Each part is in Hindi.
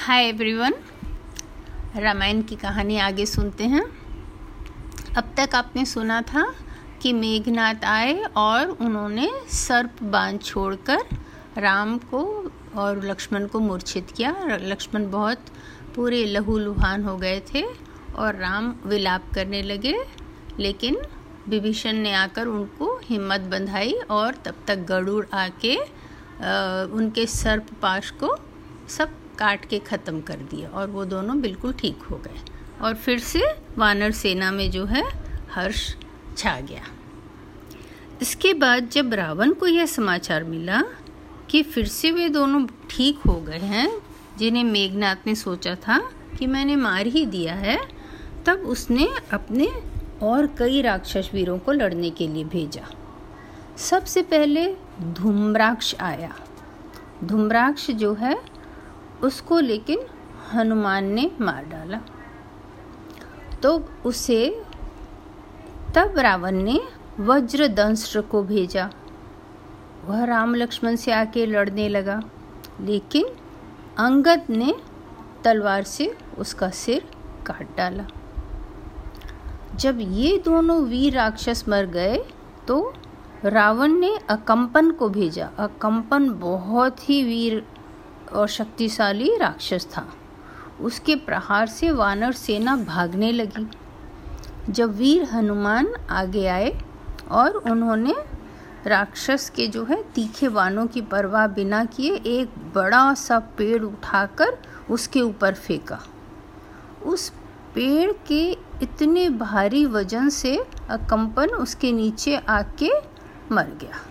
हाय एवरीवन रामायण की कहानी आगे सुनते हैं। अब तक आपने सुना था कि मेघनाथ आए और उन्होंने सर्प बाँध छोड़कर राम को और लक्ष्मण को मूर्छित किया। लक्ष्मण बहुत पूरे लहूलुहान हो गए थे और राम विलाप करने लगे, लेकिन विभीषण ने आकर उनको हिम्मत बंधाई और तब तक गरुड़ आके उनके सर्प पाश को सब काट के ख़त्म कर दिया और वो दोनों बिल्कुल ठीक हो गए। और फिर से वानर सेना में जो है, हर्ष छा गया। इसके बाद जब रावण को यह समाचार मिला कि फिर से वे दोनों ठीक हो गए हैं, जिन्हें मेघनाथ ने सोचा था कि मैंने मार ही दिया है, तब उसने अपने और कई राक्षस वीरों को लड़ने के लिए भेजा। सबसे पहले धूम्राक्ष आया। धूम्राक्ष जो है उसको लेकिन हनुमान ने मार डाला। तो उसे तब रावण ने वज्रदंष्ट्र को भेजा। वह राम लक्ष्मण से आके लड़ने लगा, लेकिन अंगद ने तलवार से उसका सिर काट डाला। जब ये दोनों वीर राक्षस मर गए तो रावण ने अकंपन को भेजा। अकंपन बहुत ही वीर और शक्तिशाली राक्षस था। उसके प्रहार से वानर सेना भागने लगी। जब वीर हनुमान आगे आए और उन्होंने राक्षस के जो है तीखे वानों की परवाह बिना किए एक बड़ा सा पेड़ उठाकर उसके ऊपर फेंका। उस पेड़ के इतने भारी वज़न से अकंपन उसके नीचे आके मर गया।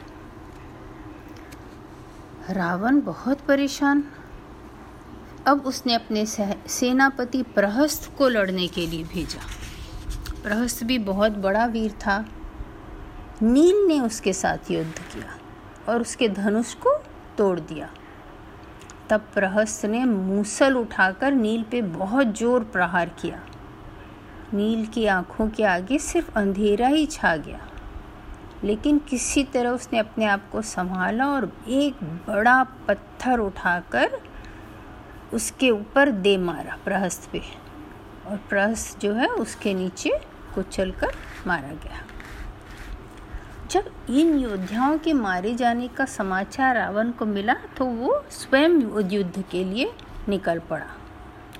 रावण बहुत परेशान। अब उसने अपने सेनापति प्रहस्त को लड़ने के लिए भेजा। प्रहस्त भी बहुत बड़ा वीर था। नील ने उसके साथ युद्ध किया और उसके धनुष को तोड़ दिया। तब प्रहस्त ने मूसल उठाकर नील पे बहुत ज़ोर प्रहार किया। नील की आँखों के आगे सिर्फ़ अंधेरा ही छा गया। लेकिन किसी तरह उसने अपने आप को संभाला और एक बड़ा पत्थर उठाकर उसके ऊपर दे मारा, प्रहस्त पे। और प्रहस्त जो है, उसके नीचे कुचल कर मारा गया। जब इन योद्धाओं के मारे जाने का समाचार रावण को मिला तो वो स्वयं युद्ध के लिए निकल पड़ा।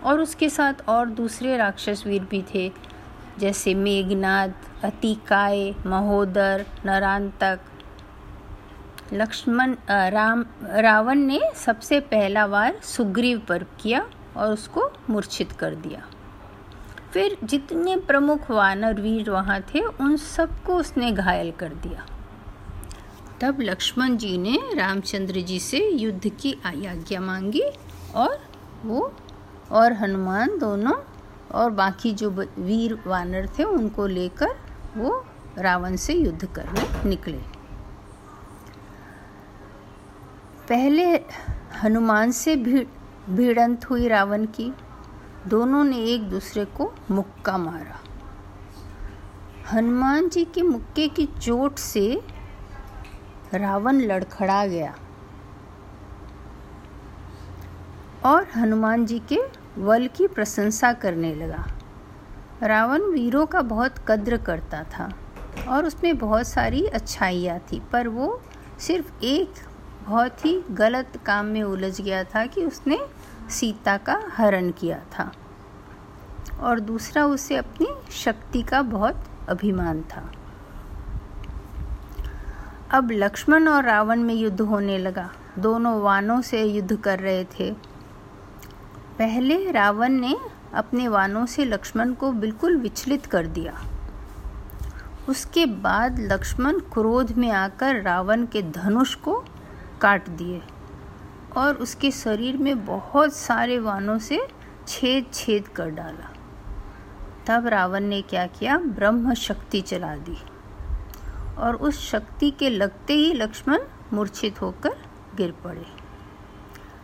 और उसके साथ और दूसरे राक्षस वीर भी थे। जैसे मेघनाथ अतिकाय, महोदर, नरांतक। लक्ष्मण राम, रावण ने सबसे पहला वार सुग्रीव पर किया और उसको मूर्छित कर दिया। फिर जितने प्रमुख वानर वीर वहाँ थे, उन सबको उसने घायल कर दिया। तब लक्ष्मण जी ने रामचंद्र जी से युद्ध की आज्ञा मांगी और वो और हनुमान दोनों और बाकी जो वीर वानर थे, उनको लेकर वो रावण से युद्ध करने निकले। पहले हनुमान से भीड़, भिड़ंत हुई रावण की। दोनों ने एक दूसरे को मुक्का मारा। हनुमान जी के मुक्के की चोट से रावण लड़खड़ा गया। और हनुमान जी के वल की प्रशंसा करने लगा। रावण वीरों का बहुत कद्र करता था और उसमें बहुत सारी अच्छाइयाँ थी, पर वो सिर्फ़ एक बहुत ही गलत काम में उलझ गया था कि उसने सीता का हरण किया था और दूसरा उसे अपनी शक्ति का बहुत अभिमान था। अब लक्ष्मण और रावण में युद्ध होने लगा। दोनों वानों से युद्ध कर रहे थे। पहले रावण ने अपने वानों से लक्ष्मण को बिल्कुल विचलित कर दिया। उसके बाद लक्ष्मण क्रोध में आकर रावण के धनुष को काट दिए और उसके शरीर में बहुत सारे वानों से छेद छेद कर डाला। तब रावण ने क्या किया? ब्रह्म शक्ति चला दी और उस शक्ति के लगते ही लक्ष्मण मूर्छित होकर गिर पड़े।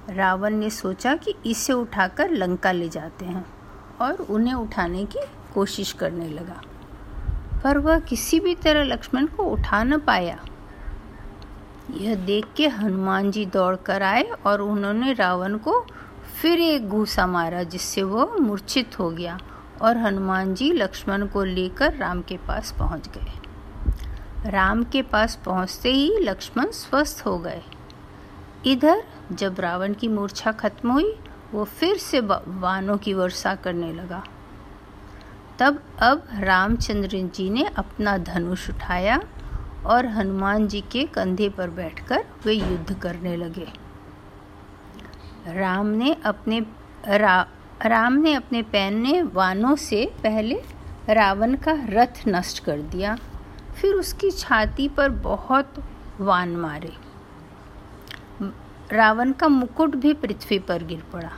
रावण ने सोचा कि इसे उठाकर लंका ले जाते हैं और उन्हें उठाने की कोशिश करने लगा। पर वह किसी भी तरह लक्ष्मण को उठा न पाया। यह देख के हनुमान जी दौड़ कर आए और उन्होंने रावण को फिर एक घूसा मारा, जिससे वह मूर्छित हो गया और हनुमान जी लक्ष्मण को लेकर राम के पास पहुँच गए। राम के पास पहुँचते ही लक्ष्मण स्वस्थ हो गए। इधर जब रावण की मूर्छा खत्म हुई वो फिर से वानों की वर्षा करने लगा। तब अब रामचंद्र जी ने अपना धनुष उठाया और हनुमान जी के कंधे पर बैठकर वे युद्ध करने लगे। राम ने अपने रा, राम ने अपने पैने वानों से पहले रावण का रथ नष्ट कर दिया फिर उसकी छाती पर बहुत वान मारे। रावण का मुकुट भी पृथ्वी पर गिर पड़ा।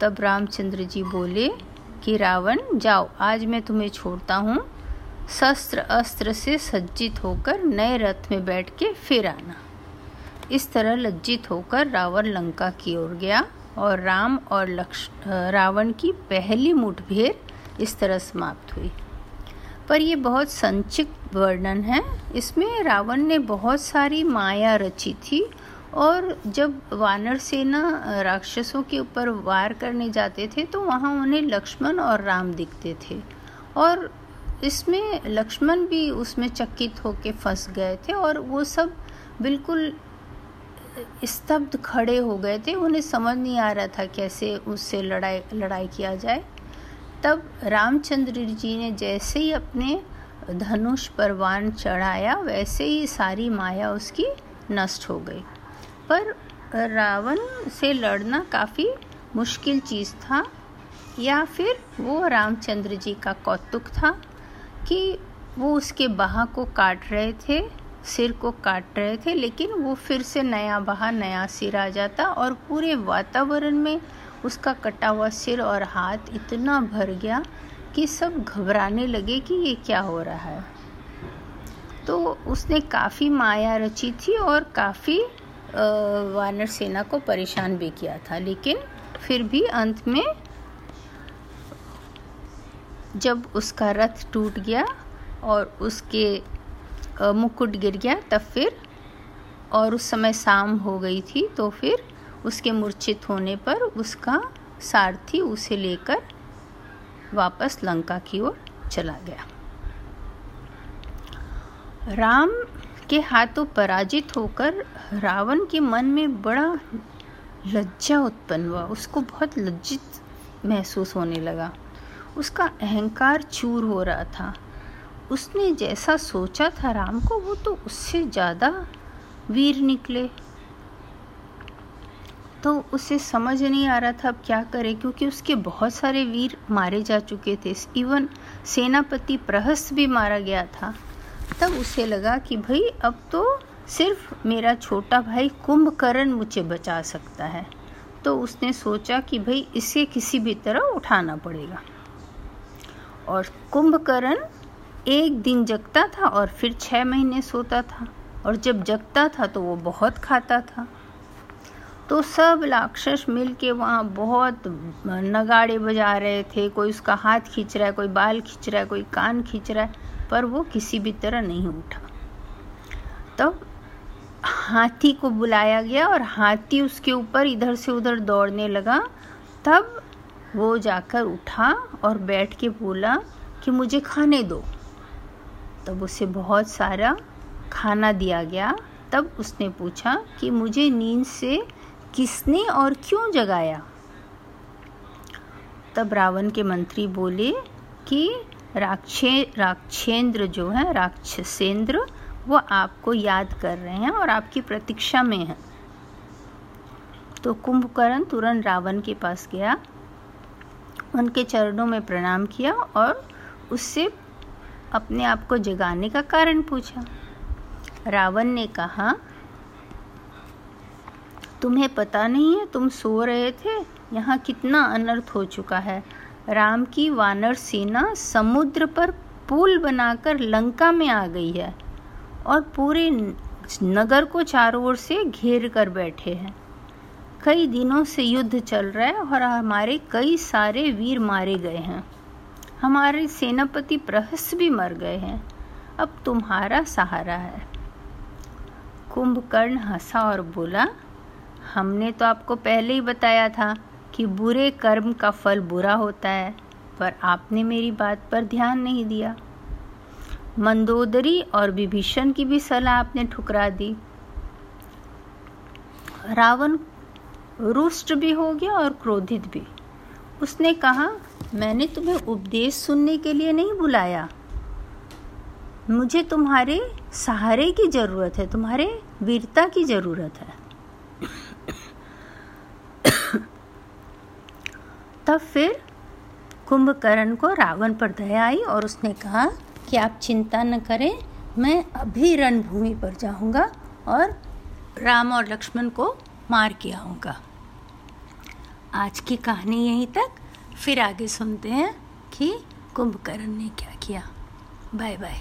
तब रामचंद्र जी बोले कि, रावण, जाओ, आज मैं तुम्हें छोड़ता हूँ। शस्त्र अस्त्र से सज्जित होकर नए रथ में बैठ के फिर आना। इस तरह लज्जित होकर रावण लंका की ओर गया और राम और लक्ष, रावण की पहली मुठभेड़ इस तरह समाप्त हुई। पर यह बहुत संक्षिप्त वर्णन है। इसमें रावण ने बहुत सारी माया रची थी और जब वानर सेना राक्षसों के ऊपर वार करने जाते थे तो वहाँ उन्हें लक्ष्मण और राम दिखते थे। और इसमें लक्ष्मण भी उसमें चकित होके फंस गए थे और वो सब बिल्कुल स्तब्ध खड़े हो गए थे। उन्हें समझ नहीं आ रहा था कैसे उससे लड़ाई लड़ाई किया जाए। तब रामचंद्र जी ने जैसे ही अपने धनुष पर वान चढ़ाया, वैसे ही सारी माया उसकी नष्ट हो गई। पर रावण से लड़ना काफ़ी मुश्किल चीज़ था, या फिर वो रामचंद्र जी का कौतुक था कि वो उसके बहा को काट रहे थे, सिर को काट रहे थे, लेकिन वो फिर से नया बहा, नया सिर आ जाता और पूरे वातावरण में उसका कटा हुआ सिर और हाथ इतना भर गया कि सब घबराने लगे कि ये क्या हो रहा है। तो उसने काफ़ी माया रची थी और काफ़ी वानर सेना को परेशान भी किया था, लेकिन फिर भी अंत में जब उसका रथ टूट गया और उसके मुकुट गिर गया, तब फिर, और उस समय शाम हो गई थी तो फिर उसके मूर्छित होने पर उसका सारथी उसे लेकर वापस लंका की ओर चला गया। राम के हाथों पराजित होकर रावण के मन में बड़ा लज्जा उत्पन्न हुआ। उसको बहुत लज्जित महसूस होने लगा। उसका अहंकार चूर हो रहा था। उसने जैसा सोचा था राम को, वो तो उससे ज़्यादा वीर निकले। तो उसे समझ नहीं आ रहा था अब क्या करे, क्योंकि उसके बहुत सारे वीर मारे जा चुके थे। इवन सेनापति प्रहस्त भी मारा गया था। तब उसे लगा कि भाई, अब तो सिर्फ़ मेरा छोटा भाई कुंभकर्ण मुझे बचा सकता है। तो उसने सोचा कि भाई, इसे किसी भी तरह उठाना पड़ेगा। और कुंभकर्ण एक दिन जगता था और फिर छः महीने सोता था। और जब जगता था तो वो बहुत खाता था। तो सब राक्षस मिल के वहाँ बहुत नगाड़े बजा रहे थे। कोई उसका हाथ खींच रहा है, कोई बाल खींच रहा है, कोई कान खींच रहा है। पर वो किसी भी तरह नहीं उठा। तब हाथी को बुलाया गया और हाथी उसके ऊपर इधर से उधर दौड़ने लगा। तब वो जाकर उठा और बैठ के बोला कि मुझे खाने दो। तब उसे बहुत सारा खाना दिया गया। तब उसने पूछा कि मुझे नींद से किसने और क्यों जगाया? तब रावण के मंत्री बोले कि राक्षे, राक्षेंद्र जो है, राक्षसेंद्र, वो आपको याद कर रहे हैं और आपकी प्रतीक्षा में है। तो कुंभकर्ण तुरंत रावण के पास गया, उनके चरणों में प्रणाम किया और उससे अपने आप को जगाने का कारण पूछा। रावण ने कहा, तुम्हें पता नहीं है, तुम सो रहे थे, यहाँ कितना अनर्थ हो चुका है। राम की वानर सेना समुद्र पर पुल बनाकर लंका में आ गई है और पूरे नगर को चारों ओर से घेर कर बैठे हैं। कई दिनों से युद्ध चल रहा है और हमारे कई सारे वीर मारे गए हैं। हमारे सेनापति प्रहस भी मर गए हैं। अब तुम्हारा सहारा है। कुंभकर्ण हंसा और बोला, हमने तो आपको पहले ही बताया था कि बुरे कर्म का फल बुरा होता है, पर आपने मेरी बात पर ध्यान नहीं दिया। मंदोदरी और विभीषण की भी सलाह आपने ठुकरा दी। रावण रुष्ट भी हो गया और क्रोधित भी। उसने कहा, मैंने तुम्हें उपदेश सुनने के लिए नहीं बुलाया। मुझे तुम्हारे सहारे की ज़रूरत है, तुम्हारे वीरता की ज़रूरत है। तब फिर कुंभकर्ण को रावण पर दया आई और उसने कहा कि आप चिंता न करें, मैं अभी रणभूमि पर जाऊँगा और राम और लक्ष्मण को मार के आऊँगा। आज की कहानी यहीं तक। फिर आगे सुनते हैं कि कुंभकर्ण ने क्या किया। Bye bye